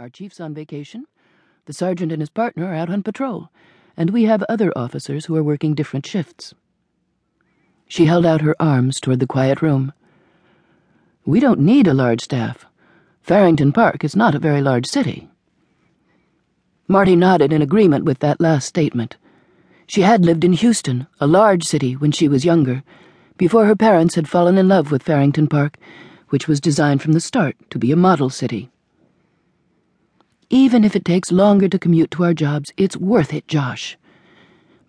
Our chief's on vacation. The sergeant and his partner are out on patrol, and we have other officers who are working different shifts. She held out her arms toward the quiet room. We don't need a large staff. Farrington Park is not a very large city. Marti nodded in agreement with that last statement. She had lived in Houston, a large city, when she was younger, before her parents had fallen in love with Farrington Park, which was designed from the start to be a model city. Even if it takes longer to commute to our jobs, it's worth it, Josh.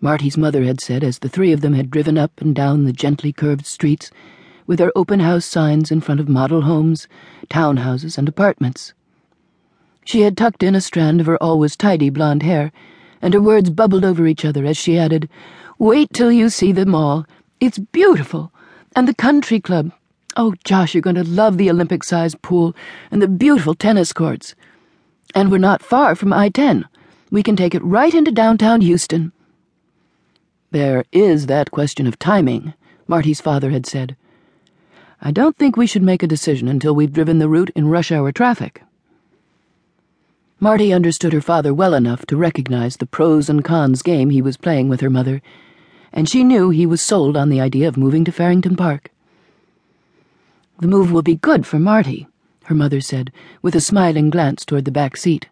Marti's mother had said as the three of them had driven up and down the gently curved streets with their open house signs in front of model homes, townhouses, and apartments. She had tucked in a strand of her always tidy blonde hair, and her words bubbled over each other as she added, Wait till you see them all. It's beautiful. And the country club. Oh, Josh, you're going to love the Olympic sized pool and the beautiful tennis courts. And we're not far from I 10. We can take it right into downtown Houston. There is that question of timing, Marti's father had said. I don't think we should make a decision until we've driven the route in rush hour traffic. Marti understood her father well enough to recognize the pros and cons game he was playing with her mother, and she knew he was sold on the idea of moving to Farrington Park. The move will be good for Marti her mother said, with a smiling glance toward the back seat.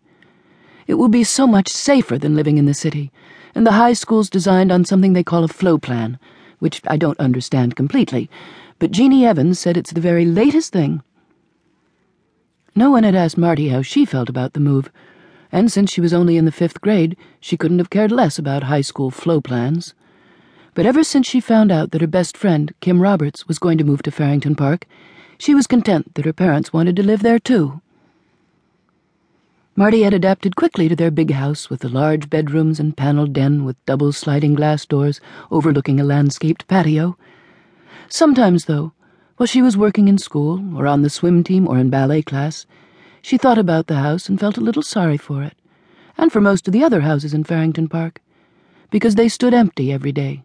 It will be so much safer than living in the city, and the high school's designed on something they call a flow plan, which I don't understand completely, but Jeannie Evans said it's the very latest thing. No one had asked Marti how she felt about the move, and since she was only in the fifth grade, she couldn't have cared less about high school flow plans. But ever since she found out that her best friend, Kim Roberts, was going to move to Farrington Park, she was content that her parents wanted to live there too. Marti had adapted quickly to their big house with the large bedrooms and paneled den with double sliding glass doors overlooking a landscaped patio. Sometimes, though, while she was working in school, or on the swim team, or in ballet class, she thought about the house and felt a little sorry for it, and for most of the other houses in Farrington Park, because they stood empty every day,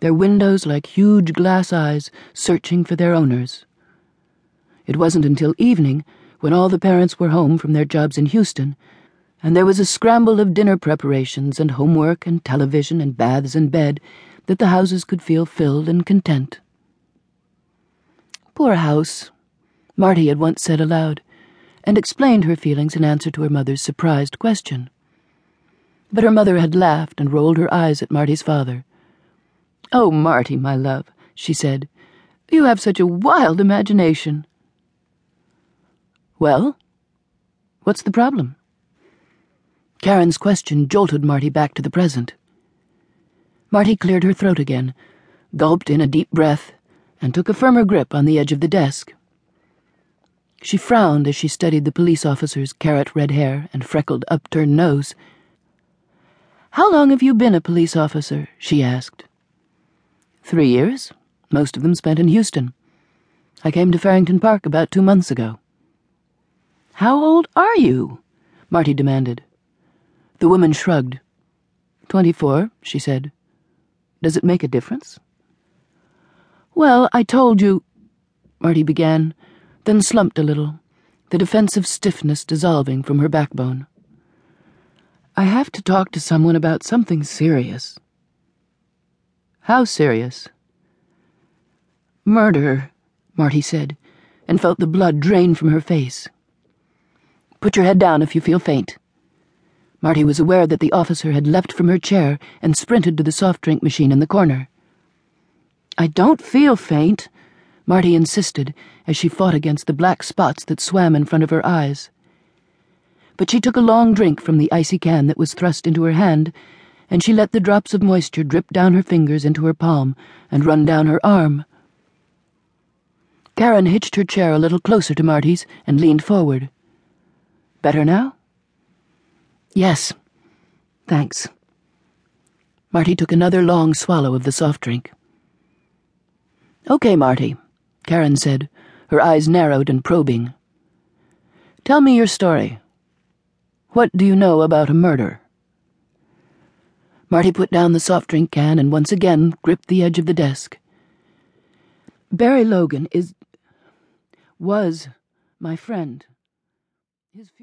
their windows like huge glass eyes searching for their owners. It wasn't until evening, when all the parents were home from their jobs in Houston, and there was a scramble of dinner preparations and homework and television and baths and bed, that the houses could feel filled and content. Poor house, Marti had once said aloud, and explained her feelings in answer to her mother's surprised question. But her mother had laughed and rolled her eyes at Marti's father. Oh, Marti, my love, she said, you have such a wild imagination. Well? What's the problem? Karen's question jolted Marti back to the present. Marti cleared her throat again, gulped in a deep breath, and took a firmer grip on the edge of the desk. She frowned as she studied the police officer's carrot red hair and freckled upturned nose. How long have you been a police officer? she asked. Three years, most of them spent in Houston. I came to Farrington Park about two months ago. How old are you? Marti demanded. The woman shrugged. Twenty-four, she said. Does it make a difference? Well, I told you, Marti began, then slumped a little, the defensive stiffness dissolving from her backbone. I have to talk to someone about something serious. How serious? Murder, Marti said, and felt the blood drain from her face. Put your head down if you feel faint. Marti was aware that the officer had leapt from her chair and sprinted to the soft drink machine in the corner. I don't feel faint, Marti insisted as she fought against the black spots that swam in front of her eyes. But she took a long drink from the icy can that was thrust into her hand, and she let the drops of moisture drip down her fingers into her palm and run down her arm. Karen hitched her chair a little closer to Marti's and leaned forward. Better now? Yes. Thanks. Marti took another long swallow of the soft drink. Okay, Marti, Karen said, her eyes narrowed and probing. Tell me your story. What do you know about a murder? Marti put down the soft drink can and once again gripped the edge of the desk. Barry Logan is. was my friend. His